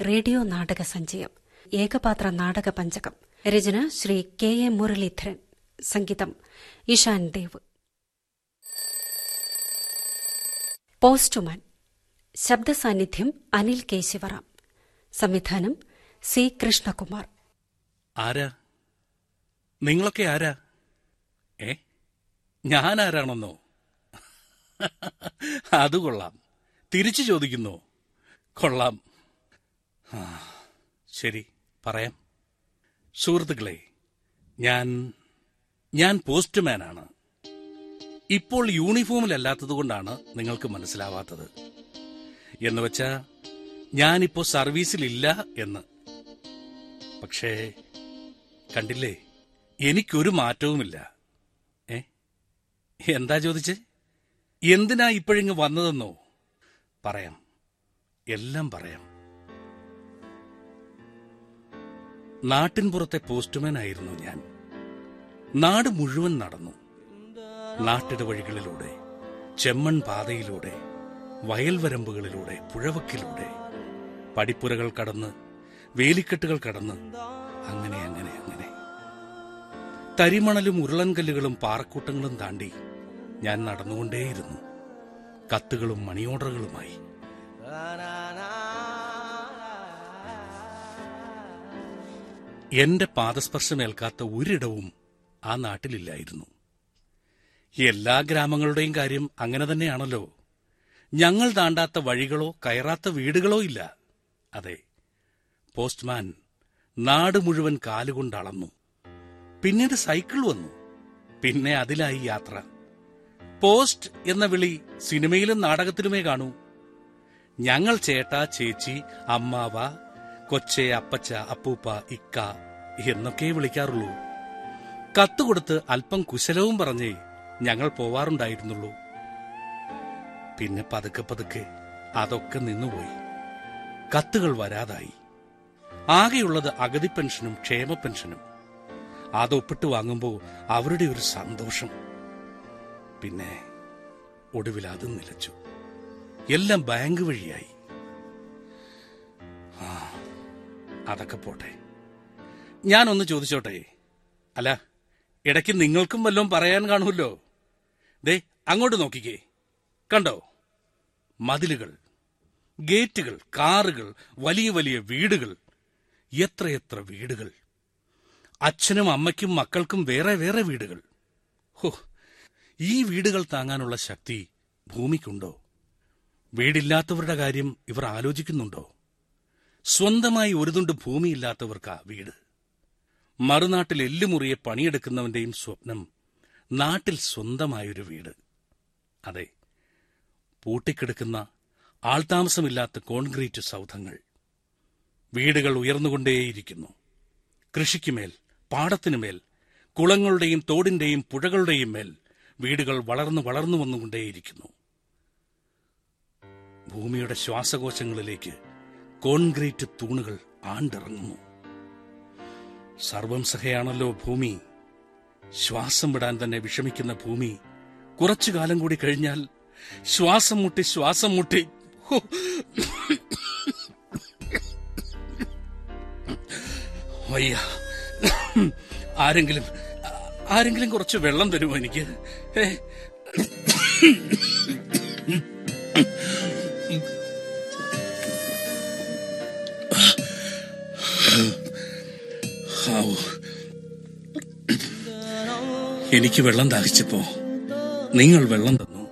Radio നാടക സഞ്ചയം ഏകപാത്ര നാടക പഞ്ചകം. രചന ശ്രീ കെ എ മുരളീധരൻ. സംഗീതം ഇഷാൻ ദേവ്. പോസ്റ്റുമാൻ ശബ്ദസാന്നിധ്യം അനിൽ കെ. ശിവറാം. സംവിധാനം സി. കൃഷ്ണകുമാർ. ആരാ? നിങ്ങളൊക്കെ ആരാ? ഏ? ഞാൻ ആരാണെന്നോ അത് കൊള്ളാം. തിരിച്ചു ചോദിക്കുന്നു. കൊള്ളാം. ശരി പറയാം. സുഹൃത്തുക്കളെ ഞാൻ ഞാൻ പോസ്റ്റ്മാനാണ്. ഇപ്പോൾ യൂണിഫോമിലല്ലാത്തതുകൊണ്ടാണ് നിങ്ങൾക്ക് മനസ്സിലാവാത്തത്. എന്ന് വെച്ചാ ഞാനിപ്പോ സർവീസിലില്ല എന്ന്. പക്ഷേ കണ്ടില്ലേ എനിക്കൊരു മാറ്റവുമില്ല. ഏ? എന്താ ചോദിച്ചേ? എന്തിനാ ഇപ്പോഴിങ്ങ് വന്നതെന്നോ? പറയാം. എല്ലാം പറയാം. നാട്ടിൻപുറത്തെ പോസ്റ്റ്മാൻ ആയിരുന്നു ഞാൻ. നാട് മുഴുവൻ നടന്നു. നാട്ടിടവഴികളിലൂടെ ചെമ്മൺ പാതയിലൂടെ വയൽവരമ്പുകളിലൂടെ പുഴവക്കിലൂടെ പടിപ്പുരകൾ കടന്ന് വേലിക്കെട്ടുകൾ കടന്ന് അങ്ങനെ അങ്ങനെ അങ്ങനെ. തരിമണലും ഉരുളൻകല്ലുകളും പാറക്കൂട്ടങ്ങളും താണ്ടി ഞാൻ നടന്നുകൊണ്ടേയിരുന്നു. കത്തുകളും മണി എന്റെ പാദസ്പർശമേൽക്കാത്ത ഒരിടവും ആ നാട്ടിലില്ലായിരുന്നു. എല്ലാ ഗ്രാമങ്ങളുടെയും കാര്യം അങ്ങനെ തന്നെയാണല്ലോ. ഞങ്ങൾ താണ്ടാത്ത വഴികളോ കയറാത്ത വീടുകളോ ഇല്ല. അതെ പോസ്റ്റ്മാൻ നാട് മുഴുവൻ കാലുകൊണ്ട് അളന്നു പിന്നീട് സൈക്കിൾ വന്നു. പിന്നെ അതിലായി യാത്ര. പോസ്റ്റ് എന്ന വിളി സിനിമയിലും നാടകത്തിലുമേ കാണൂ. ഞങ്ങൾ ചേട്ടാ ചേച്ചി അമ്മാവ കൊച്ചെ അപ്പച്ച അപ്പൂപ്പ ഇക്ക എന്നൊക്കെ വിളിക്കാറുള്ളൂ. കത്ത് കൊടുത്ത് അല്പം കുശലവും പറഞ്ഞേ ഞങ്ങൾ പോവാറുണ്ടായിരുന്നുള്ളൂ. പിന്നെ പതുക്കെ പതുക്കെ അതൊക്കെ നിന്നുപോയി. കത്തുകൾ വരാതായി. ആകെയുള്ളത് അഗതി പെൻഷനും ക്ഷേമ പെൻഷനും. അതൊപ്പിട്ട് വാങ്ങുമ്പോൾ അവരുടെ ഒരു സന്തോഷം. പിന്നെ ഒടുവിൽ അത് നിലച്ചു. എല്ലാം ബാങ്ക് വഴിയായി. അതൊക്കെ പോട്ടെ. ഞാനൊന്ന് ചോദിച്ചോട്ടെ? അല്ല ഇടയ്ക്ക് നിങ്ങൾക്കും വല്ലതും പറയാൻ കാണുമല്ലോ. ദേ അങ്ങോട്ട് നോക്കിക്കേ. കണ്ടോ? മതിലുകൾ ഗേറ്റുകൾ കാറുകൾ വലിയ വലിയ വീടുകൾ എത്രയെത്ര വീടുകൾ. അച്ഛനും അമ്മയ്ക്കും മക്കൾക്കും വേറെ വേറെ വീടുകൾ. ഹോ ഈ വീടുകൾ താങ്ങാനുള്ള ശക്തി ഭൂമിക്കുണ്ടോ? വീടില്ലാത്തവരുടെ കാര്യം ഇവർ ആലോചിക്കുന്നുണ്ടോ? സ്വന്തമായി ഒരു തുണ്ട് ഭൂമിയില്ലാത്തവർക്കാ വീട്. മറുനാട്ടിൽ എല്ലുമുറിയെ പണിയെടുക്കുന്നവന്റെയും സ്വപ്നം നാട്ടിൽ സ്വന്തമായൊരു വീട്. അതെ പൂട്ടിക്കിടക്കുന്ന ആൾതാമസമില്ലാത്ത കോൺക്രീറ്റ് സൗധങ്ങൾ. വീടുകൾ ഉയർന്നുകൊണ്ടേയിരിക്കുന്നു. കൃഷിക്കുമേൽ പാടത്തിനുമേൽ കുളങ്ങളുടെയും തോടിന്റെയും പുഴകളുടെയും മേൽ വീടുകൾ വളർന്നു വളർന്നു വന്നുകൊണ്ടേയിരിക്കുന്നു. ഭൂമിയുടെ ശ്വാസകോശങ്ങളിലേക്ക് കോൺക്രീറ്റ് തൂണുകൾ ആണ്ടിറങ്ങുന്നു. സർവം സഹയാണല്ലോ ഭൂമി. ശ്വാസം വിടാൻ തന്നെ വിഷമിക്കുന്ന ഭൂമി. കുറച്ചു കാലം കൂടി കഴിഞ്ഞാൽ ശ്വാസം മുട്ടി ശ്വാസം മുട്ടി. വയ്യ. ആരെങ്കിലും ആരെങ്കിലും കുറച്ച് വെള്ളം തരുമോ എനിക്ക്? ഏ? എനിക്ക് വെള്ളം ദാഹിച്ചപ്പോ നിങ്ങൾ വെള്ളം തന്നു.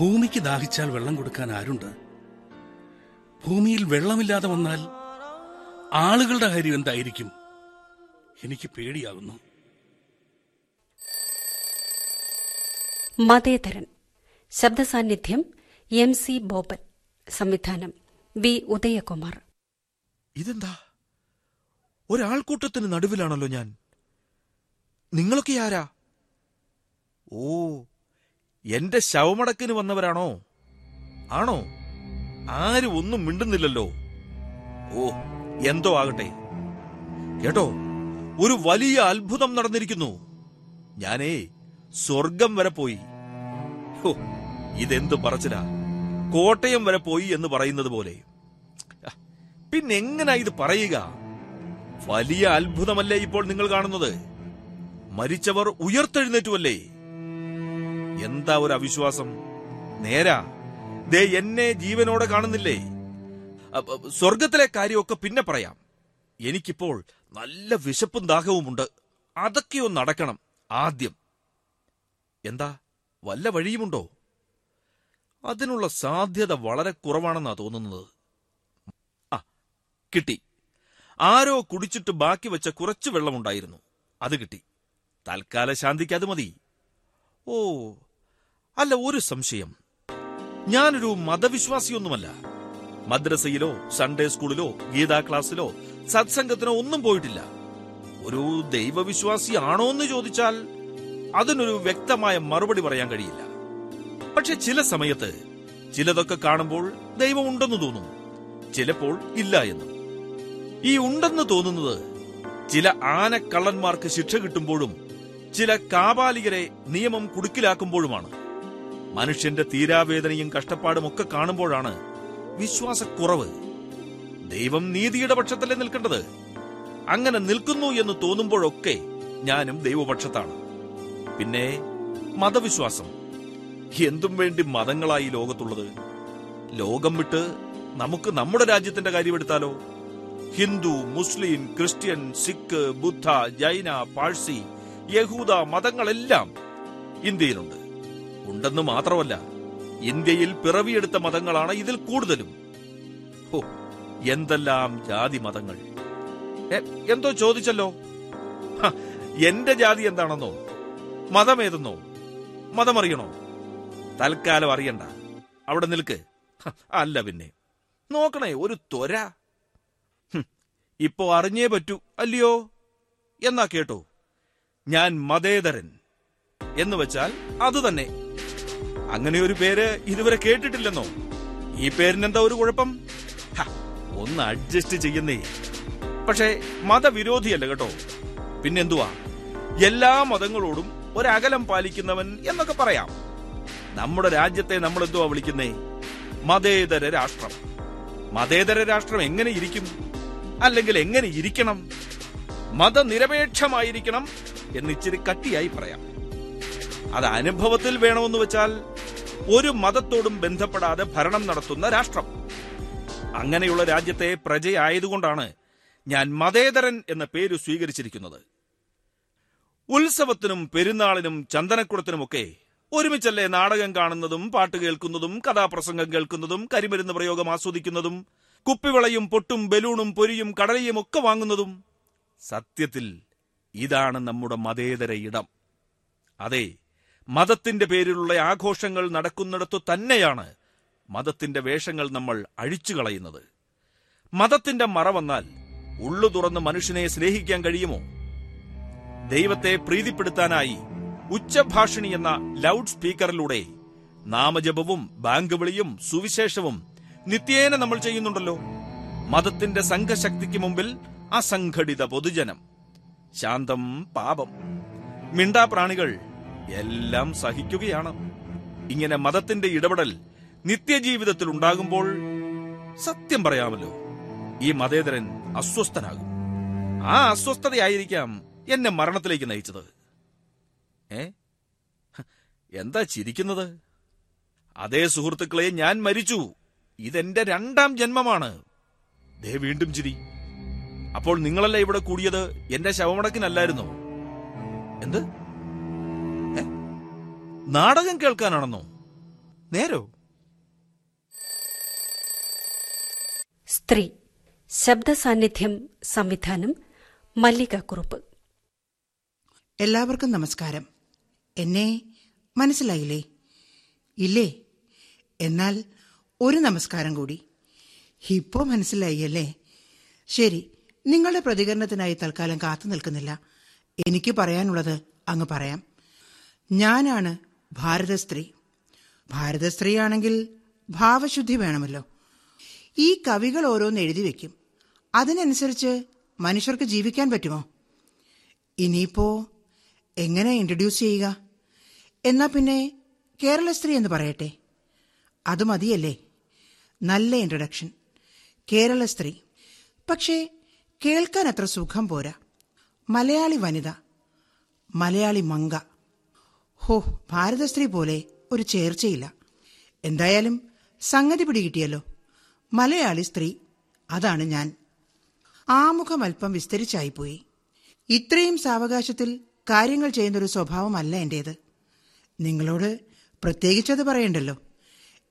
ഭൂമിക്ക് ദാഹിച്ചാൽ വെള്ളം കൊടുക്കാൻ ആരുണ്ട്? ഭൂമിയിൽ വെള്ളമില്ലാതെ വന്നാൽ ആളുകളുടെ കാര്യം എന്തായിരിക്കും? എനിക്ക് പേടിയാകുന്നു. മതേതരൻ. ശബ്ദസാന്നിധ്യം എം സി ബോബൻ സംവിധാനം വി ഉദയകുമാർ. ഇതെന്താ? ഒരാൾക്കൂട്ടത്തിന് നടുവിലാണല്ലോ ഞാൻ. നിങ്ങളൊക്കെ ആരാ? ഓ എന്റെ ശവമടക്കിന് വന്നവരാണോ? ആണോ? ആരും ഒന്നും മിണ്ടുന്നില്ലല്ലോ. ഓ എന്തോ ആകട്ടെ. കേട്ടോ ഒരു വലിയ അത്ഭുതം നടന്നിരിക്കുന്നു. ഞാനേ സ്വർഗം വരെ പോയി. ഹോ, ഇതെന്ത് പറച്ചിലാ? കോട്ടയം വരെ പോയി എന്ന് പറയുന്നത് പോലെ. പിന്നെങ്ങനാ ഇത് പറയുക? വലിയ അത്ഭുതമല്ലേ ഇപ്പോൾ നിങ്ങൾ കാണുന്നത്? മരിച്ചവർ ഉയർത്തെഴുന്നേറ്റുമല്ലേ എന്താ ഒരു അവിശ്വാസം? നേരാ. ദേ എന്നെ ജീവനോടെ കാണുന്നില്ലേ? സ്വർഗത്തിലെ കാര്യമൊക്കെ പിന്നെ പറയാം. എനിക്കിപ്പോൾ നല്ല വിശപ്പും ദാഹവുമുണ്ട്. അതൊക്കെ ഒന്ന് ആദ്യം. എന്താ? വല്ല വഴിയുമുണ്ടോ? അതിനുള്ള സാധ്യത വളരെ കുറവാണെന്നാ തോന്നുന്നത്. ആ കിട്ടി. ആരോ കുടിച്ചിട്ട് ബാക്കി വെച്ച കുറച്ച് വെള്ളമുണ്ടായിരുന്നു. അത് കിട്ടി. തൽക്കാല ശാന്തിക്ക് അത് മതി. ഓ അല്ല ഒരു സംശയം. ഞാനൊരു മതവിശ്വാസിയൊന്നുമല്ല. മദ്രസയിലോ സൺഡേ സ്കൂളിലോ ഗീതാ ക്ലാസ്സിലോ സത്സംഗത്തിനോ ഒന്നും പോയിട്ടില്ല. ഒരു ദൈവവിശ്വാസി ആണോ എന്ന് ചോദിച്ചാൽ അതിനൊരു വ്യക്തമായ മറുപടി പറയാൻ കഴിയില്ല. പക്ഷെ ചില സമയത്ത് ചിലതൊക്കെ കാണുമ്പോൾ ദൈവമുണ്ടെന്ന് തോന്നും. ചിലപ്പോൾ ഇല്ല എന്നും. ഈ ഉണ്ടെന്ന് തോന്നുന്നത് ചില ആനക്കള്ളന്മാർക്ക് ശിക്ഷ കിട്ടുമ്പോഴും ചില കാപാലികരെ നിയമം കുടുക്കിലാക്കുമ്പോഴുമാണ്. മനുഷ്യന്റെ തീരാവേദനയും കഷ്ടപ്പാടും ഒക്കെ കാണുമ്പോഴാണ് വിശ്വാസക്കുറവ്. ദൈവം നീതിയുടെ പക്ഷത്തല്ലേ നിൽക്കേണ്ടത്? അങ്ങനെ നിൽക്കുന്നു എന്ന് തോന്നുമ്പോഴൊക്കെ ഞാനും ദൈവപക്ഷത്താണ്. പിന്നെ മതവിശ്വാസം. എന്തും വേണ്ടി മതങ്ങളായി ലോകത്തുള്ളത്? ലോകം വിട്ട് നമുക്ക് നമ്മുടെ രാജ്യത്തിന്റെ കാര്യമെടുത്താലോ ഹിന്ദു മുസ്ലിം ക്രിസ്ത്യൻ സിഖ് ബുദ്ധ ജൈന പാഴ്സി യഹൂദ മതങ്ങളെല്ലാം ഇന്ത്യയിലുണ്ട്. ഉണ്ടെന്ന് മാത്രമല്ല ഇന്ത്യയിൽ പിറവിയെടുത്ത മതങ്ങളാണ് ഇതിൽ കൂടുതലും. ഓ എന്തെല്ലാം ജാതി മതങ്ങൾ. എന്തോ ചോദിച്ചല്ലോ? എന്റെ ജാതി എന്താണെന്നോ? മതമേതെന്നോ? മതമറിയണോ? തൽക്കാലം അറിയണ്ട. അവിടെ നിൽക്ക്. അല്ല പിന്നെ. നോക്കണേ ഒരു ത്വര. ഇപ്പോ അറിഞ്ഞേ പറ്റൂ അല്ലയോ? എന്നാ കേട്ടോ ഞാൻ മതേതരൻ എന്ന് വെച്ചാൽ അത് തന്നെ. അങ്ങനെ ഒരു പേര് ഇതുവരെ കേട്ടിട്ടില്ലെന്നോ? ഈ പേരിനെന്താ ഒരു കുഴപ്പം? ഒന്ന് അഡ്ജസ്റ്റ് ചെയ്യുന്നേ. പക്ഷേ മതവിരോധിയല്ല കേട്ടോ. പിന്നെന്തുവാ? എല്ലാ മതങ്ങളോടും ഒരകലം പാലിക്കുന്നവൻ എന്നൊക്കെ പറയാം. നമ്മുടെ രാജ്യത്തെ നമ്മൾ എന്തുവാ വിളിക്കുന്നേ? മതേതര രാഷ്ട്രം. മതേതര രാഷ്ട്രം എങ്ങനെ ഇരിക്കും? അല്ലെങ്കിൽ എങ്ങനെ ഇരിക്കണം? മതനിരപേക്ഷമായിരിക്കണം എന്നിച്ചിരി കട്ടിയായി പറയാം. അത് അനുഭവത്തിൽ വേണമെന്ന് വെച്ചാൽ ഒരു മതത്തോടും ബന്ധപ്പെടാതെ ഭരണം നടത്തുന്ന രാഷ്ട്രം. അങ്ങനെയുള്ള രാജ്യത്തെ പ്രജയായതുകൊണ്ടാണ് ഞാൻ മതേതരൻ എന്ന പേര് സ്വീകരിച്ചിരിക്കുന്നത്. ഉത്സവത്തിനും പെരുന്നാളിനും ചന്ദനക്കുടത്തിനുമൊക്കെ ഒരുമിച്ചല്ലേ നാടകം കാണുന്നതും പാട്ട് കേൾക്കുന്നതും കഥാപ്രസംഗം കേൾക്കുന്നതും കരിമരുന്ന് പ്രയോഗം ആസ്വദിക്കുന്നതും കുപ്പിവളയും പൊട്ടും ബലൂണും പൊരിയും കടലയും ഒക്കെ വാങ്ങുന്നതും സത്യത്തിൽ ഇതാണ് നമ്മുടെ മതേതര ഇടം. അതെ മതത്തിന്റെ പേരിലുള്ള ആഘോഷങ്ങൾ നടക്കുന്നിടത്തു തന്നെയാണ് മതത്തിന്റെ വേഷങ്ങൾ നമ്മൾ അഴിച്ചു കളയുന്നത്. മതത്തിന്റെ മറ വന്നാൽ ഉള്ളു തുറന്ന് മനുഷ്യനെ സ്നേഹിക്കാൻ കഴിയുമോ? ദൈവത്തെ പ്രീതിപ്പെടുത്താനായി ഉച്ചഭാഷിണി എന്ന ലൗഡ് സ്പീക്കറിലൂടെ നാമജപവും ബാങ്ക് വിളിയും സുവിശേഷവും നിത്യേന നമ്മൾ ചെയ്യുന്നുണ്ടല്ലോ. മതത്തിന്റെ സംഘശക്തിക്ക് മുമ്പിൽ അസംഘടിത പൊതുജനം. ശാന്തം പാപം. മിണ്ടാ പ്രാണികൾ എല്ലാം സഹിക്കുകയാണ്. ഇങ്ങനെ മതത്തിന്റെ ഇടപെടൽ നിത്യജീവിതത്തിൽ ഉണ്ടാകുമ്പോൾ സത്യം പറയാമല്ലോ. ഈ മതേതരൻ അസ്വസ്ഥനാകും. ആ അസ്വസ്ഥതയായിരിക്കാം എന്നെ മരണത്തിലേക്ക് നയിച്ചത്. ഏ? എന്താ ചിരിക്കുന്നത്? അതേ സുഹൃത്തുക്കളെ ഞാൻ മരിച്ചു. ഇതെന്റെ രണ്ടാം ജന്മമാണ്. ദേ വീണ്ടും ചിരി. അപ്പോൾ നിങ്ങളല്ല ഇവിടെ കൂടിയത്? എന്റെ ശവമടക്കിനല്ലായിരുന്നോ? എന്ത്? നാടകം കേൾക്കാനാണെന്നോ? നേരോ? സ്ത്രീ ശബ്ദ സാന്നിധ്യം സംവിധാനം മല്ലിക കുറുപ്പ് എല്ലാവർക്കും നമസ്കാരം. എന്നെ മനസ്സിലായില്ലേ? ഇല്ലേ? എന്നാൽ ഒരു നമസ്കാരം കൂടി. ഇപ്പോ മനസ്സിലായി അല്ലേ? ശരി നിങ്ങളുടെ പ്രതികരണത്തിനായി തൽക്കാലം കാത്തു നിൽക്കുന്നില്ല. എനിക്ക് പറയാനുള്ളത് അങ്ങ് പറയാം. ഞാനാണ് ഭാരതസ്ത്രീ. ഭാരതസ്ത്രീയാണെങ്കിൽ ഭാവശുദ്ധി വേണമല്ലോ. ഈ കവികൾ ഓരോന്ന് എഴുതി വെക്കും. അതിനനുസരിച്ച് മനുഷ്യർക്ക് ജീവിക്കാൻ പറ്റുമോ? ഇനിയിപ്പോ എങ്ങനെ ഇൻട്രൊഡ്യൂസ് ചെയ്യുക? എന്നാ പിന്നെ കേരള സ്ത്രീ എന്ന് പറയട്ടെ. അത് മതിയല്ലേ? നല്ല ഇൻട്രൊഡക്ഷൻ കേരള സ്ത്രീ. പക്ഷേ കേൾക്കാൻ അത്ര സുഖം പോരാ. മലയാളി വനിത. മലയാളി മങ്ക. ഹോ സ്ത്രീ പോലെ ഒരു ചേർച്ചയില്ല. എന്തായാലും സംഗതി പിടികിട്ടിയല്ലോ. മലയാളി സ്ത്രീ. അതാണ് ഞാൻ. ആമുഖം അല്പം വിസ്തരിച്ചായിപ്പോയി. ഇത്രയും സാവകാശത്തിൽ കാര്യങ്ങൾ ചെയ്യുന്നൊരു സ്വഭാവമല്ല എന്റേത്. നിങ്ങളോട് പ്രത്യേകിച്ചത് പറയണ്ടല്ലോ.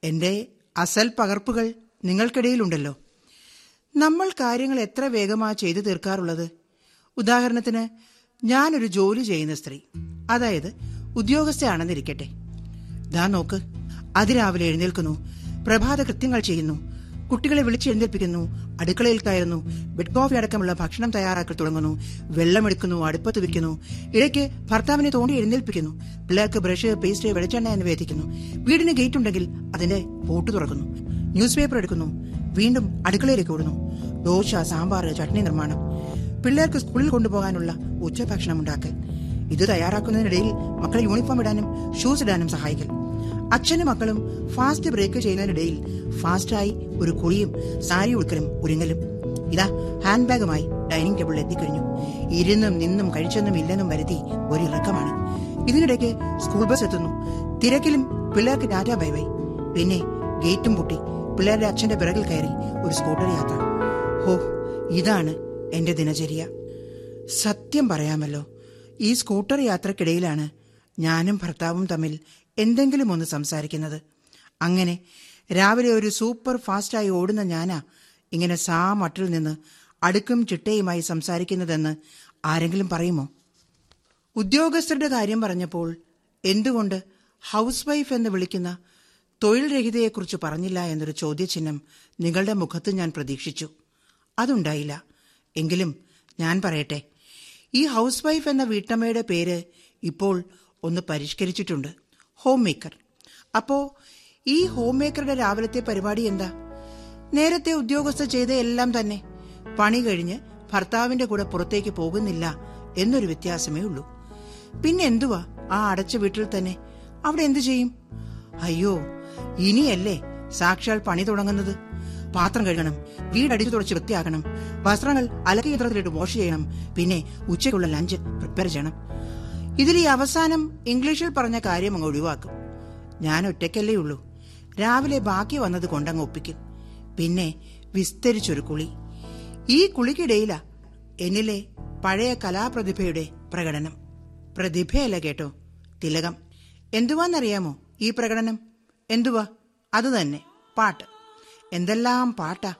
എന്റെ അസൽ പകർപ്പുകൾ നിങ്ങൾക്കിടയിലുണ്ടല്ലോ. നമ്മൾ കാര്യങ്ങൾ എത്ര വേഗമാ ചെയ്തു തീർക്കാറുള്ളത്? ഉദാഹരണത്തിന് ഞാനൊരു ജോലി ചെയ്യുന്ന സ്ത്രീ. അതായത് ഉദ്യോഗസ്ഥയാണെന്നിരിക്കട്ടെ. ദാ നോക്ക് അതിരാവിലെ എഴുന്നേൽക്കുന്നു. പ്രഭാത കൃത്യങ്ങൾ ചെയ്യുന്നു. കുട്ടികളെ വിളിച്ചെഴുന്നേൽപ്പിക്കുന്നു അടുക്കളയിൽ കയറുന്നു. ബെഡ് കോഫി അടക്കമുള്ള ഭക്ഷണം തയ്യാറാക്കി തുടങ്ങുന്നു. വെള്ളമെടുക്കുന്നു അടുപ്പത്ത് വെക്കുന്നു ഇടയ്ക്ക് ഭർത്താവിനെ തോണ്ടി എഴുന്നേൽപ്പിക്കുന്നു. പിള്ളേർക്ക് ബ്രഷ് പേസ്റ്റ് വെളിച്ചെണ്ണ എന്ന് വേദിക്കുന്നു വീടിന് ഗേറ്റ് ഉണ്ടെങ്കിൽ അതിന്റെ പോട്ട് തുറക്കുന്നു. ന്യൂസ് പേപ്പർ എടുക്കുന്നു. വീണ്ടും അടുക്കളയിലേക്ക് ഓടുന്നു. ദോശ സാമ്പാർ ചട്നി നിർമ്മാണം. പിള്ളേർക്ക് സ്കൂളിൽ കൊണ്ടുപോകാനുള്ള ഉച്ചഭക്ഷണം ഉണ്ടാക്കൽ. ഇത് തയ്യാറാക്കുന്നതിനിടയിൽ മക്കളെ യൂണിഫോം ഇടാനും ഷൂസ് ഇടാനും സഹായിക്കൽ അച്ഛനും മക്കളും ഫാസ്റ്റ് ബ്രേക്ക് ചെയ്യുന്നതിനിടയിൽ ഫാസ്റ്റായി ഒരു കുളിയും സാരി ഉടുക്കലും ഒരുങ്ങലും. ഇതാ ഹാൻഡ് ബാഗുമായി ഡൈനിങ് ടേബിളിൽ എത്തിക്കഴിഞ്ഞു. ഇരുന്നും നിന്നും കഴിച്ചൊന്നും ഇല്ലെന്നും വരുത്തി ഒരു ഇറക്കമാണ് ഇതിനിടയ്ക്ക് സ്കൂൾ ബസ് എത്തുന്നു. തിരക്കിലും പിള്ളേർക്ക് ടാറ്റ ബൈ ബൈ. പിന്നെ ഗേറ്റും പൊട്ടി പിള്ളേരുടെ അച്ഛന്റെ പിറകിൽ കയറി ഒരു സ്കൂട്ടർ യാത്ര. ഹോ ഇതാണ് എന്റെ ദിനചര്യ. സത്യം പറയാമല്ലോ ഈ സ്കൂട്ടർ യാത്രക്കിടയിലാണ് ഞാനും ഭർത്താവും തമ്മിൽ എന്തെങ്കിലും ഒന്ന് സംസാരിക്കുന്നത്. അങ്ങനെ രാവിലെ ഒരു സൂപ്പർ ഫാസ്റ്റായി ഓടുന്ന ഞാനാ ഇങ്ങനെ സാ മട്ടിൽ നിന്ന് അടുക്കും ചിട്ടയുമായി സംസാരിക്കുന്നതെന്ന് ആരെങ്കിലും പറയുമോ? ഉദ്യോഗസ്ഥരുടെ കാര്യം പറഞ്ഞപ്പോൾ എന്തുകൊണ്ട് ഹൗസ് വൈഫ് എന്ന് വിളിക്കുന്ന തൊഴിൽ രഹിതയെക്കുറിച്ച് പറഞ്ഞില്ല എന്നൊരു ചോദ്യചിഹ്നം നിങ്ങളുടെ മുഖത്ത് ഞാൻ പ്രതീക്ഷിച്ചു. അതുണ്ടായില്ല. എങ്കിലും ഞാൻ പറയട്ടെ. ഈ ഹൗസ് വൈഫ് എന്ന വീട്ടമ്മയുടെ പേര് ഇപ്പോൾ ഒന്ന് പരിഷ്കരിച്ചിട്ടുണ്ട്. ഹോം മേക്കർ അപ്പോ ഈ ഹോം മേക്കറുടെ രാവിലത്തെ പരിപാടി എന്താ? നേരത്തെ ഉദ്യോഗസ്ഥ ചെയ്ത എല്ലാം തന്നെ പണി കഴിഞ്ഞ് ഭർത്താവിന്റെ കൂടെ പുറത്തേക്ക് പോകുന്നില്ല എന്നൊരു വ്യത്യാസമേ ഉള്ളൂ. പിന്നെ എന്തുവാ? ആ അടച്ച വീട്ടിൽ തന്നെ അവിടെ എന്തു ചെയ്യും? അയ്യോ ഇനിയല്ലേ സാക്ഷാൽ പണി തുടങ്ങുന്നത്? പാത്രം കഴുകണം വീടടിച്ചു തുടച്ച് വൃത്തിയാക്കണം വസ്ത്രങ്ങൾ അലക്കി യന്ത്രത്തിലിട്ട് വാഷ് ചെയ്യണം പിന്നെ ഉച്ചയ്ക്കുള്ള ലഞ്ച് പ്രിപ്പയർ ചെയ്യണം. ഇതിൽ ഈ അവസാനം ഇംഗ്ലീഷിൽ പറഞ്ഞ കാര്യം അങ്ങ് ഒഴിവാക്കും. ഞാൻ ഒറ്റയ്ക്കല്ലേ ഉള്ളൂ. രാവിലെ ബാക്കി വന്നത് കൊണ്ടങ്ങ് ഒപ്പിക്കും. പിന്നെ വിസ്തരിച്ചൊരു കുളി. ഈ കുളിക്കിടയിലാ എന്നിലെ പഴയ കലാപ്രതിഭയുടെ പ്രകടനം. പ്രതിഭയല്ല കേട്ടോ തിലകം. എന്തുവാന്നറിയാമോ ഈ പ്രകടനം? എന്തുവാ? അത് തന്നെ പാട്ട്. എന്തെല്ലാം പാട്ടാ.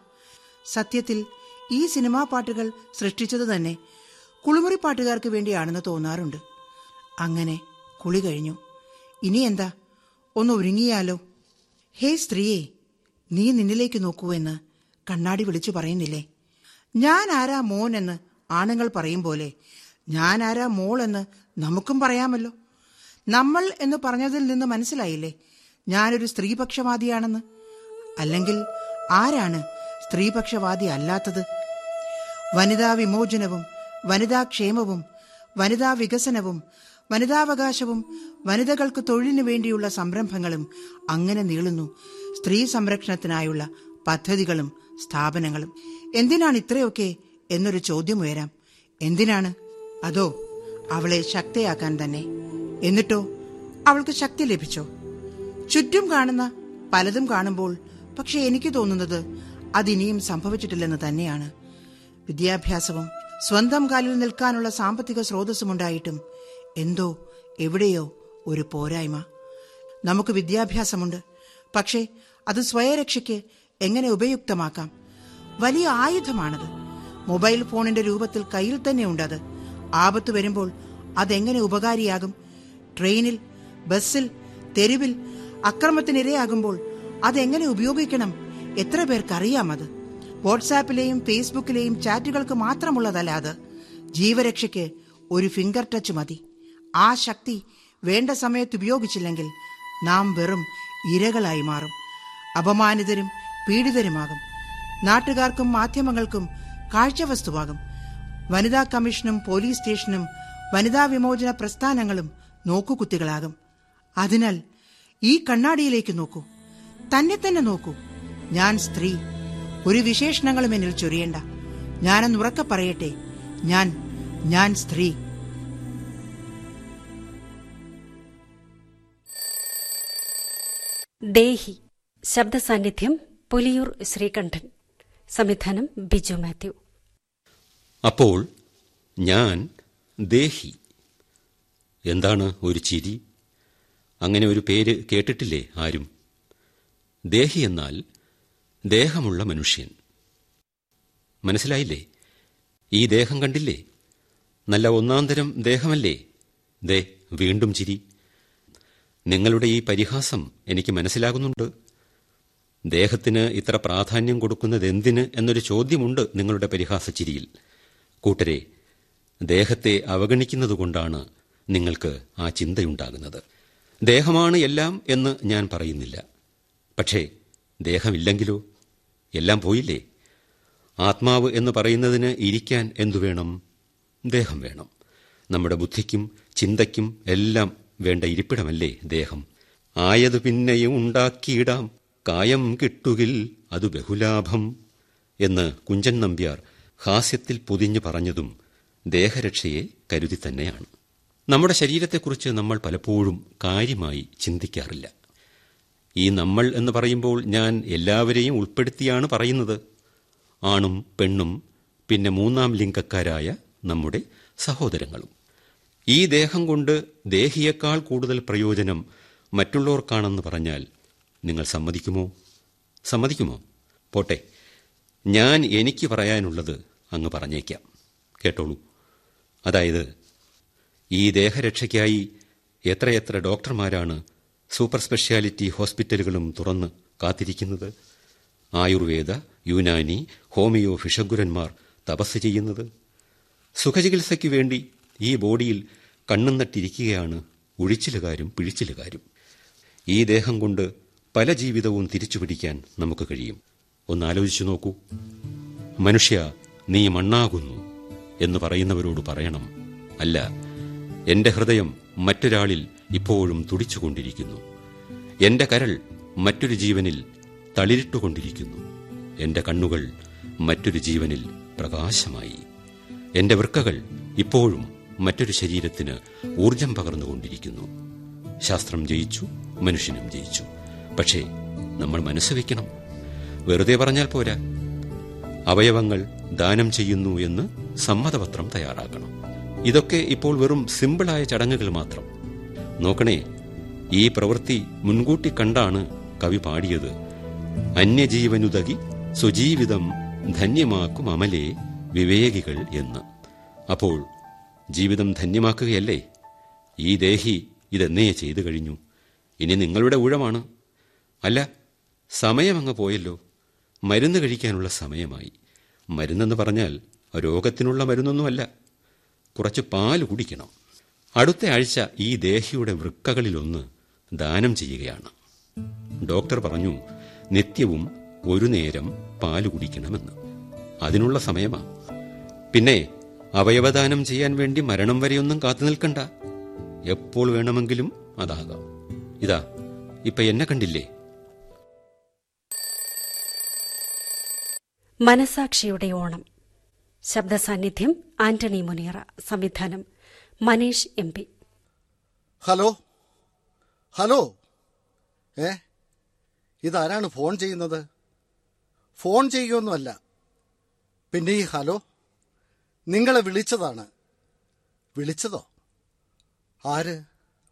സത്യത്തിൽ ഈ സിനിമാ പാട്ടുകൾ സൃഷ്ടിച്ചത് തന്നെ കുളിമുറി പാട്ടുകാർക്ക് വേണ്ടിയാണെന്ന് തോന്നാറുണ്ട്. അങ്ങനെ കുളി കഴിഞ്ഞു. ഇനി എന്താ? ഒന്ന് ഒരുങ്ങിയാലോ? ഹേ സ്ത്രീയെ നീ നിന്നിലേക്ക് നോക്കൂ എന്ന് കണ്ണാടി വിളിച്ചു പറയുന്നില്ലേ? ഞാൻ ആരാ മോൻ എന്ന് ആണുങ്ങൾ പറയും പോലെ. ഞാൻ ആരാ മോൾ എന്ന് നമുക്കും പറയാമല്ലോ. നമ്മൾ എന്ന് പറഞ്ഞതിൽ നിന്ന് മനസ്സിലായില്ലേ? ഞാനൊരു സ്ത്രീപക്ഷവാദിയാണെന്ന്. അല്ലെങ്കിൽ ആരാണ് സ്ത്രീപക്ഷവാദി അല്ലാത്തത്? വനിതാ വിമോചനവും വനിതാ ക്ഷേമവും വനിതാ വികസനവും വനിതാവകാശവും വനിതകൾക്ക് തൊഴിലിനു വേണ്ടിയുള്ള സംരംഭങ്ങളും അങ്ങനെ നീളുന്നു. സ്ത്രീ സംരക്ഷണത്തിനായുള്ള പദ്ധതികളും സ്ഥാപനങ്ങളും. എന്തിനാണ് ഇത്രയൊക്കെ എന്നൊരു ചോദ്യം ഉയരാം. എന്തിനാണ്? അതോ അവളെ ശക്തയാക്കാൻ തന്നെ? എന്നിട്ടോ അവൾക്ക് ശക്തി ലഭിച്ചോ? ചുറ്റും കാണുന്ന പലതും കാണുമ്പോൾ പക്ഷെ എനിക്ക് തോന്നുന്നത് അതിനിയും സംഭവിച്ചിട്ടില്ലെന്ന് തന്നെയാണ്. വിദ്യാഭ്യാസവും സ്വന്തം കാലിൽ നിൽക്കാനുള്ള സാമ്പത്തിക സ്രോതസ്സുമുണ്ടായിട്ടും എന്തോ എവിടെയോ ഒരു പോരായ്മ. നമുക്ക് വിദ്യാഭ്യാസമുണ്ട്. പക്ഷേ അത് സ്വയരക്ഷയ്ക്ക് എങ്ങനെ ഉപയുക്തമാക്കാം? വലിയ ആയുധമാണത്. മൊബൈൽ ഫോണിന്റെ രൂപത്തിൽ കയ്യിൽ തന്നെ ഉണ്ടത്. ആപത്ത് വരുമ്പോൾ അതെങ്ങനെ ഉപകാരിയാകും? ട്രെയിനിൽ ബസ്സിൽ തെരുവിൽ അക്രമത്തിനിരയാകുമ്പോൾ അതെങ്ങനെ ഉപയോഗിക്കണം? എത്ര പേർക്കറിയാം അത്? വാട്സാപ്പിലെയും ഫേസ്ബുക്കിലെയും ചാറ്റുകൾക്ക് മാത്രമുള്ളതല്ല അത്. ജീവരക്ഷയ്ക്ക് ഒരു ഫിംഗർ ടച്ച് മതി. ആ ശക്തി വേണ്ട സമയത്ത് ഉപയോഗിച്ചില്ലെങ്കിൽ നാം വെറും ഇരകളായി മാറും. അപമാനിതരും പീഡിതരുമാകും. നാട്ടുകാർക്കും മാധ്യമങ്ങൾക്കും കാഴ്ചവസ്തുവാകും. വനിതാ കമ്മീഷനും പോലീസ് സ്റ്റേഷനും വനിതാ വിമോചന പ്രസ്ഥാനങ്ങളും നോക്കുകുത്തികളാകും. അതിനാൽ ഈ കണ്ണാടിയിലേക്ക് നോക്കൂ. തന്നെ തന്നെ നോക്കൂ. ഞാൻ സ്ത്രീ. ഒരു വിശേഷണങ്ങളും എന്നിൽ ചൊരിയേണ്ട. ഞാനെന്ന് ഉറക്കെ പറയട്ടെ. ഞാൻ ഞാൻ സ്ത്രീ. ദേഹി ശബ്ദസാന്നിധ്യം പുലിയൂർ ശ്രീകണ്ഠൻ. സംവിധാനം ബിജു മാത്യു. അപ്പോൾ ഞാൻ ദേഹി. എന്താണ് ഒരു ചിരി? അങ്ങനെ ഒരു പേര് കേട്ടിട്ടില്ലേ ആരും? ദേഹി എന്നാൽ ദേഹമുള്ള മനുഷ്യൻ. മനസ്സിലായില്ലേ? ഈ ദേഹം കണ്ടില്ലേ? നല്ല ഒന്നാന്തരം ദേഹമല്ലേ? ദേ വീണ്ടും ചിരി. നിങ്ങളുടെ ഈ പരിഹാസം എനിക്ക് മനസ്സിലാകുന്നുണ്ട്. ദേഹത്തിന് ഇത്ര പ്രാധാന്യം കൊടുക്കുന്നത് എന്തിന് എന്നൊരു ചോദ്യമുണ്ട് നിങ്ങളുടെ പരിഹാസ ചിരിയിൽ കൂട്ടരെ ദേഹത്തെ അവഗണിക്കുന്നതുകൊണ്ടാണ് നിങ്ങൾക്ക് ആ ചിന്തയുണ്ടാകുന്നത്. ദേഹമാണ് എല്ലാം എന്ന് ഞാൻ പറയുന്നില്ല. പക്ഷേ ദേഹമില്ലെങ്കിലോ? എല്ലാം പോയില്ലേ? ആത്മാവ് എന്ന് പറയുന്നതിന് ഇരിക്കാൻ എന്തു വേണം? ദേഹം വേണം. നമ്മുടെ ബുദ്ധിക്കും ചിന്തയ്ക്കും എല്ലാം വേണ്ട ഇരിപ്പിടമല്ലേ ദേഹം? ആയതു പിന്നെയും ഉണ്ടാക്കിയിടാം. കായം കിട്ടുകിൽ അത് ബഹുലാഭം എന്ന് കുഞ്ചൻ നമ്പ്യാർ ഹാസ്യത്തിൽ പൊതിഞ്ഞു പറഞ്ഞതും ദേഹരക്ഷയെ കരുതി തന്നെയാണ്. നമ്മുടെ ശരീരത്തെക്കുറിച്ച് നമ്മൾ പലപ്പോഴും കാര്യമായി ചിന്തിക്കാറില്ല. ഈ നമ്മൾ എന്ന് പറയുമ്പോൾ ഞാൻ എല്ലാവരെയും ഉൾപ്പെടുത്തിയാണ് പറയുന്നത്. ആണും പെണ്ണും പിന്നെ മൂന്നാം ലിംഗക്കാരായ നമ്മുടെ സഹോദരങ്ങളും. ഈ ദേഹം കൊണ്ട് ദേഹിയേക്കാൾ കൂടുതൽ പ്രയോജനം മറ്റുള്ളവർക്കാണെന്ന് പറഞ്ഞാൽ നിങ്ങൾ സമ്മതിക്കുമോ? സമ്മതിക്കുമോ? പോട്ടെ ഞാൻ എനിക്ക് പറയാനുള്ളത് അങ്ങ് പറഞ്ഞേക്കാം. കേട്ടോളൂ. അതായത് ഈ ദേഹരക്ഷയ്ക്കായി എത്രയെത്ര ഡോക്ടർമാരാണ് സൂപ്പർ സ്പെഷ്യാലിറ്റി ഹോസ്പിറ്റലുകളും തുറന്ന് കാത്തിരിക്കുന്നത്? ആയുർവേദ യുനാനി ഹോമിയോ ഫിഷഗുരന്മാർ തപസ് ചെയ്യുന്നത്? സുഖചികിത്സയ്ക്ക് വേണ്ടി ഈ ബോഡിയിൽ കണ്ണും നട്ടിരിക്കുകയാണ് ഒഴിച്ചിലുകാരും പിഴിച്ചിലുകാരും. ഈ ദേഹം കൊണ്ട് പല ജീവിതവും തിരിച്ചു പിടിക്കാൻ നമുക്ക് കഴിയും. ഒന്നാലോചിച്ചു നോക്കൂ. മനുഷ്യ നീ മണ്ണാകുന്നു എന്ന് പറയുന്നവരോട് പറയണം. അല്ല എന്റെ ഹൃദയം മറ്റൊരാളിൽ ഇപ്പോഴും തുടിച്ചുകൊണ്ടിരിക്കുന്നു. എന്റെ കരൾ മറ്റൊരു ജീവനിൽ തളിരിട്ടുകൊണ്ടിരിക്കുന്നു. എന്റെ കണ്ണുകൾ മറ്റൊരു ജീവനിൽ പ്രകാശമായി. എന്റെ വൃക്കകൾ ഇപ്പോഴും മറ്റൊരു ശരീരത്തിന് ഊർജം പകർന്നുകൊണ്ടിരിക്കുന്നു. ശാസ്ത്രം ജയിച്ചു മനുഷ്യനും ജയിച്ചു. പക്ഷേ നമ്മൾ മനസ്സ് വയ്ക്കണം വെറുതെ പറഞ്ഞാൽ പോരാ. അവയവങ്ങൾ ദാനം ചെയ്യുന്നു എന്ന് സമ്മതപത്രം തയ്യാറാക്കണം. ഇതൊക്കെ ഇപ്പോൾ വെറും സിമ്പിളായ ചടങ്ങുകൾ മാത്രം. നോക്കണേ ഈ പ്രവൃത്തി മുൻകൂട്ടി കണ്ടാണ് കവി പാടിയത്. അന്യജീവനുതകി സ്വജീവിതം ധന്യമാക്കും അമലേ വിവേകികൾ എന്ന്. അപ്പോൾ ജീവിതം ധന്യമാക്കുകയല്ലേ? ഈ ദേഹി ഇതെന്നേ ചെയ്തു കഴിഞ്ഞു. ഇനി നിങ്ങളുടെ ഊഴമാണ്. അല്ല സമയമങ്ങ് പോയല്ലോ. മരുന്ന് കഴിക്കാനുള്ള സമയമായി. മരുന്നെന്ന് പറഞ്ഞാൽ രോഗത്തിനുള്ള മരുന്നൊന്നുമല്ല. കുറച്ച് പാൽ കുടിക്കണം. അടുത്ത ആഴ്ച ഈ ദേഹിയുടെ വൃക്കകളിലൊന്ന് ദാനം ചെയ്യുകയാണ്. ഡോക്ടർ പറഞ്ഞു നിത്യവും ഒരു നേരം പാൽ കുടിക്കണമെന്ന്. അതിനുള്ള സമയമാണ് പിന്നെ അവയവദാനം ചെയ്യാൻ വേണ്ടി മരണം വരെയൊന്നും കാത്തു നിൽക്കണ്ട. എപ്പോൾ വേണമെങ്കിലും അതാകാം. ഇതാ ഇപ്പൊ എന്നെ കണ്ടില്ലേ? മനസാക്ഷിയുടെ ഓണം. ശബ്ദസാന്നിധ്യം ആന്റണി മുനിയറ സംവിധാനം Maneesh M P. Hello? Hello? ഏ? ഇതാരാണ് ഫോൺ ചെയ്യുന്നത്? ഫോൺ ചെയ്യുകയൊന്നുമല്ല പിന്നെ ഈ ഹലോ? നിങ്ങളെ വിളിച്ചതാണ്. വിളിച്ചതോ? ആര്?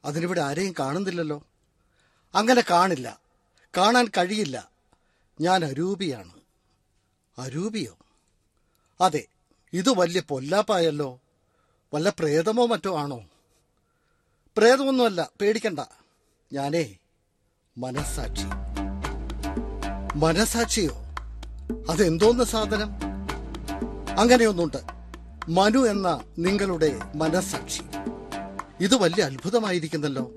അതിനിവിടെ ആരെയും കാണുന്നില്ലല്ലോ. അങ്ങനെ കാണില്ല. കാണാൻ കഴിയില്ല. ഞാൻ അരൂപിയാണ്. അരൂപിയോ? അതെ ഇത് വലിയ പൊല്ലാപ്പായല്ലോ. വല്ല പ്രേതമോ മറ്റോ ആണോ? പ്രേതമൊന്നുമല്ല പേടിക്കണ്ട. ഞാനേ മനസാക്ഷി മനസാക്ഷിയോ അതെന്തോന്ന് സാധനം? അങ്ങനെയൊന്നുണ്ട്. മനു എന്ന നിങ്ങളുടെ മനസാക്ഷി. ഇത് വലിയ അത്ഭുതമായിരിക്കുന്നല്ലോ.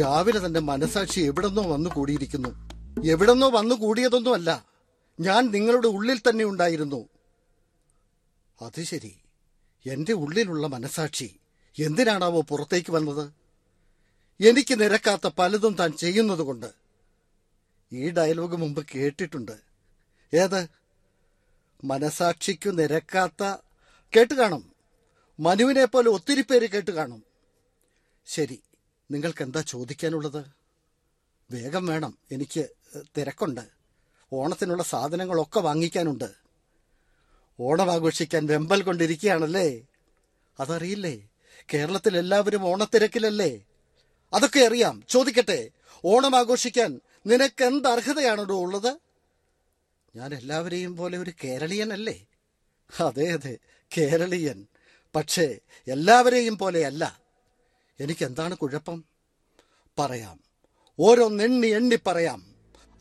രാവിലെ തന്റെ മനസാക്ഷി എവിടെന്നോ വന്നു കൂടിയിരിക്കുന്നു. എവിടെന്നോ വന്നു കൂടിയതൊന്നുമല്ല. ഞാൻ നിങ്ങളുടെ ഉള്ളിൽ തന്നെ ഉണ്ടായിരുന്നു. അത് ശരി. എന്റെ ഉള്ളിലുള്ള മനസാക്ഷി എന്തിനാണാവോ പുറത്തേക്ക് വന്നത്? എനിക്ക് നിരക്കാത്ത പലതും താൻ ചെയ്യുന്നതുകൊണ്ട്. ഈ ഡയലോഗ് മുമ്പ് കേട്ടിട്ടുണ്ട്. ഏത്? മനസാക്ഷിക്കു നിരക്കാത്ത കേട്ട് കാണും. മനുവിനെ പോലെ ഒത്തിരി പേര് കേട്ട് കാണും. ശരി നിങ്ങൾക്ക് എന്താ ചോദിക്കാനുള്ളത്? വേഗം വേണം എനിക്ക് തിരക്കുണ്ട്. ഓണത്തിനുള്ള സാധനങ്ങളൊക്കെ വാങ്ങിക്കാനുണ്ട്. ഓണം ആഘോഷിക്കാൻ വെമ്പൽ കൊണ്ടിരിക്കുകയാണല്ലേ? അതറിയില്ലേ? കേരളത്തിൽ എല്ലാവരും ഓണത്തിരക്കിലല്ലേ? അതൊക്കെ അറിയാം. ചോദിക്കട്ടെ ഓണം ആഘോഷിക്കാൻ നിനക്ക് എന്ത് അർഹതയാണോ ഉള്ളത്? ഞാൻ എല്ലാവരെയും പോലെ ഒരു കേരളീയനല്ലേ? അതെ അതെ. കേരളീയൻ. പക്ഷേ എല്ലാവരെയും പോലെയല്ല. എനിക്കെന്താണ് കുഴപ്പം? പറയാം. ഓരോന്നെണ്ണി എണ്ണി പറയാം.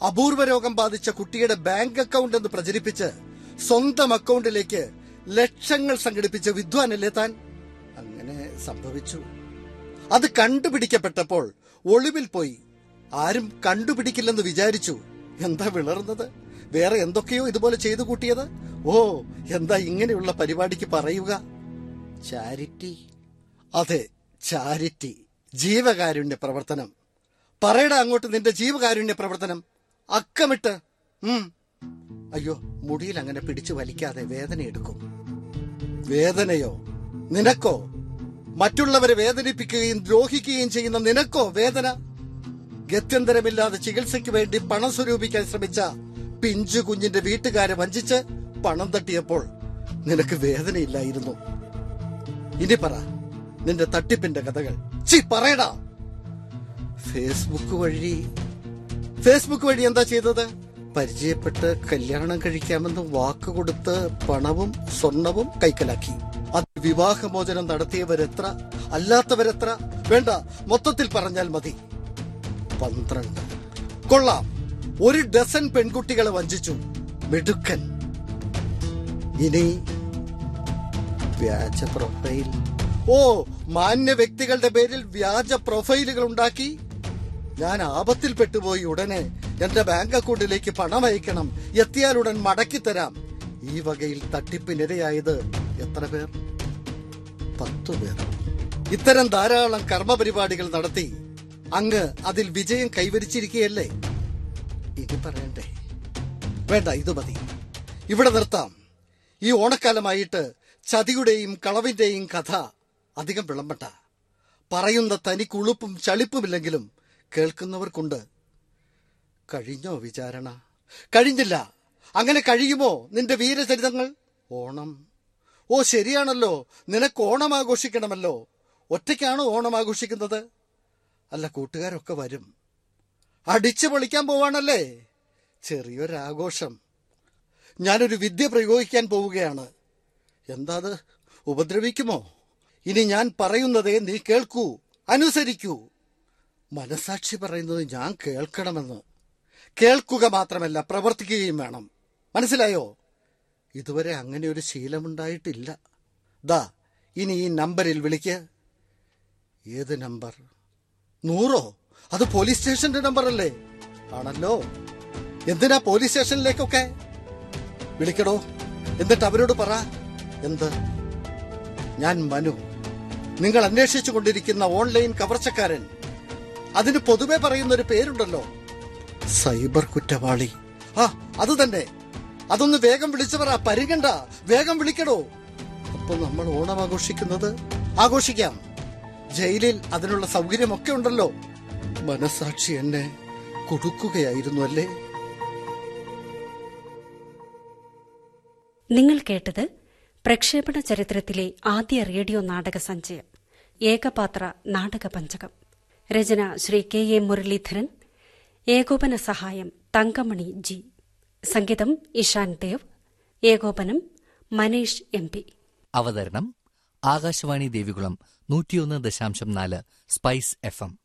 അപൂർവ രോഗം ബാധിച്ച കുട്ടിയുടെ ബാങ്ക് അക്കൗണ്ട് എന്ന് പ്രചരിപ്പിച്ച് സ്വന്തം അക്കൗണ്ടിലേക്ക് ലക്ഷങ്ങൾ സംഘടിപ്പിച്ച വിദ്വാനല്ലേ താൻ? അങ്ങനെ സംഭവിച്ചു. അത് കണ്ടുപിടിക്കപ്പെട്ടപ്പോൾ ഒളിവിൽ പോയി. ആരും കണ്ടുപിടിക്കില്ലെന്ന് വിചാരിച്ചു. എന്താ വിളർന്നത്? വേറെ എന്തൊക്കെയോ ഇതുപോലെ ചെയ്തു കൂട്ടിയത്? ഓ എന്താ ഇങ്ങനെയുള്ള പരിപാടിക്ക് പറയുക? ചാരിറ്റി. അതെ ചാരിറ്റി. ജീവകാരുണ്യ പ്രവർത്തനം. പറയടാ അങ്ങോട്ട് നിന്റെ ജീവകാരുണ്യ പ്രവർത്തനം. അക്കമിട്ട്. ഉം. അയ്യോ മുടിയിൽ അങ്ങനെ പിടിച്ചു വലിക്കാതെ വേദന എടുക്കും. വേദനയോ? നിനക്കോ? മറ്റുള്ളവരെ വേദനിപ്പിക്കുകയും ദ്രോഹിക്കുകയും ചെയ്യുന്ന നിനക്കോ വേദന? ഗത്യന്തരമില്ലാതെ ചികിത്സയ്ക്ക് വേണ്ടി പണം സ്വരൂപിക്കാൻ ശ്രമിച്ച പിഞ്ചു കുഞ്ഞിന്റെ വീട്ടുകാരെ വഞ്ചിച്ച് പണം തട്ടിയപ്പോൾ നിനക്ക് വേദനയില്ലായിരുന്നു. ഇനി പറ നിന്റെ തട്ടിപ്പിന്റെ കഥകൾ. ചി പറയടാ. ഫേസ്ബുക്ക് വഴി ഫേസ്ബുക്ക് വഴി എന്താ ചെയ്തത്? പരിചയപ്പെട്ട് കല്യാണം കഴിക്കാമെന്ന് വാക്ക് കൊടുത്ത് പണവും സ്വർണവും കൈക്കലാക്കി. അത് വിവാഹമോചനം നടത്തിയവരെത്ര അല്ലാത്തവരെത്ര? വേണ്ട മൊത്തത്തിൽ പറഞ്ഞാൽ മതി. പന്ത്രണ്ട്. കൊള്ളാം. ഒരു ഡസൻ പെൺകുട്ടികളെ വഞ്ചിച്ചു മിടുക്കൻ. ഇനി വ്യാജ പ്രൊഫൈൽ. ഓ മാന്യ വ്യക്തികളുടെ പേരിൽ വ്യാജ പ്രൊഫൈലുകൾ ഉണ്ടാക്കി? ഞാൻ ആപത്തിൽ പെട്ടുപോയി ഉടനെ എന്റെ ബാങ്ക് അക്കൗണ്ടിലേക്ക് പണം അയക്കണം. എത്തിയാലുടൻ മടക്കി തരാം. ഈ വകയിൽ തട്ടിപ്പിനിരയായത് എത്ര പേർ? പത്തു പേർ. ഇത്തരം ധാരാളം കർമ്മപരിപാടികൾ നടത്തി അങ്ങ് അതിൽ വിജയം കൈവരിച്ചിരിക്കുകയല്ലേ? ഇനി പറയണ്ടേ? വേണ്ട ഇത് മതി. ഇവിടെ നിർത്താം. ഈ ഓണക്കാലമായിട്ട് ചതിയുടെയും കളവിന്റെയും കഥ അധികം വിളമ്പട്ട പറയുന്ന തനിക്കുളുപ്പും ചളിപ്പുമില്ലെങ്കിലും കേൾക്കുന്നവർക്കുണ്ട്. കഴിഞ്ഞോ വിചാരണ? കഴിഞ്ഞില്ല. അങ്ങനെ കഴിയുമോ നിന്റെ വീരചരിതങ്ങൾ? ഓണം. ഓ ശരിയാണല്ലോ. നിനക്ക് ഓണം ആഘോഷിക്കണമല്ലോ ഒറ്റയ്ക്കാണോ ഓണം ആഘോഷിക്കുന്നത് അല്ല കൂട്ടുകാരൊക്കെ വരും. അടിച്ചു പൊളിക്കാൻ പോവാണല്ലേ? ചെറിയൊരാഘോഷം. ഞാനൊരു വിദ്യ പ്രയോഗിക്കാൻ പോവുകയാണ്. എന്താ അത് ഉപദ്രവിക്കുമോ? ഇനി ഞാൻ പറയുന്നതേ നീ കേൾക്കൂ അനുസരിക്കൂ. മനസാക്ഷി പറയുന്നത് ഞാൻ കേൾക്കണമെന്ന്. കേൾക്കുക മാത്രമല്ല പ്രവർത്തിക്കുകയും വേണം. മനസ്സിലായോ? ഇതുവരെ അങ്ങനെ ഒരു ശീലമുണ്ടായിട്ടില്ല. ദാ ഇനി ഈ നമ്പറിൽ വിളിക്ക്. ഏത് നമ്പർ? നൂറോ? അത് പോലീസ് സ്റ്റേഷന്റെ നമ്പർ അല്ലേ ആണല്ലോ. എന്തിനാ പോലീസ് സ്റ്റേഷനിലേക്കൊക്കെ? വിളിക്കണോ? എന്നിട്ട് അവരോട് പറ. എന്ത്? ഞാൻ മനു. നിങ്ങൾ അന്വേഷിച്ചു കൊണ്ടിരിക്കുന്ന ഓൺലൈൻ കവർച്ചക്കാരൻ. അതിന് പൊതുവെ പറയുന്ന ഒരു പേരുണ്ടല്ലോ. സൈബർ കുറ്റവാളി. ആ അത് തന്നെ. അതൊന്ന് വേഗം വിളിച്ചു പറ. പരിഗണ്ട. വേഗം വിളിക്കണോ? അപ്പൊ നമ്മൾ ഓണം ആഘോഷിക്കുന്നത്? ആഘോഷിക്കാം. ജയിലിൽ അതിനുള്ള സൗകര്യമൊക്കെ ഉണ്ടല്ലോ. മനസാക്ഷി എന്നെ കൊടുക്കുകയായിരുന്നു അല്ലേ? നിങ്ങൾ കേട്ടത് പ്രക്ഷേപണ ചരിത്രത്തിലെ ആദ്യ റേഡിയോ നാടക സഞ്ചയം ഏകപാത്ര നാടക പഞ്ചകം. രചന ശ്രീ കെ എ മുരളീധരൻ ഏകോപന സഹായം തങ്കമണി ജി. സംഗീതം ഇഷാൻ ദേവ് ഏകോപനം മനീഷ് എം പി. അവതരണം ആകാശവാണി ദേവികുളം നൂറ്റിയൊന്ന് ദശാംശം നാല് സ്പൈസ് എഫ് എം.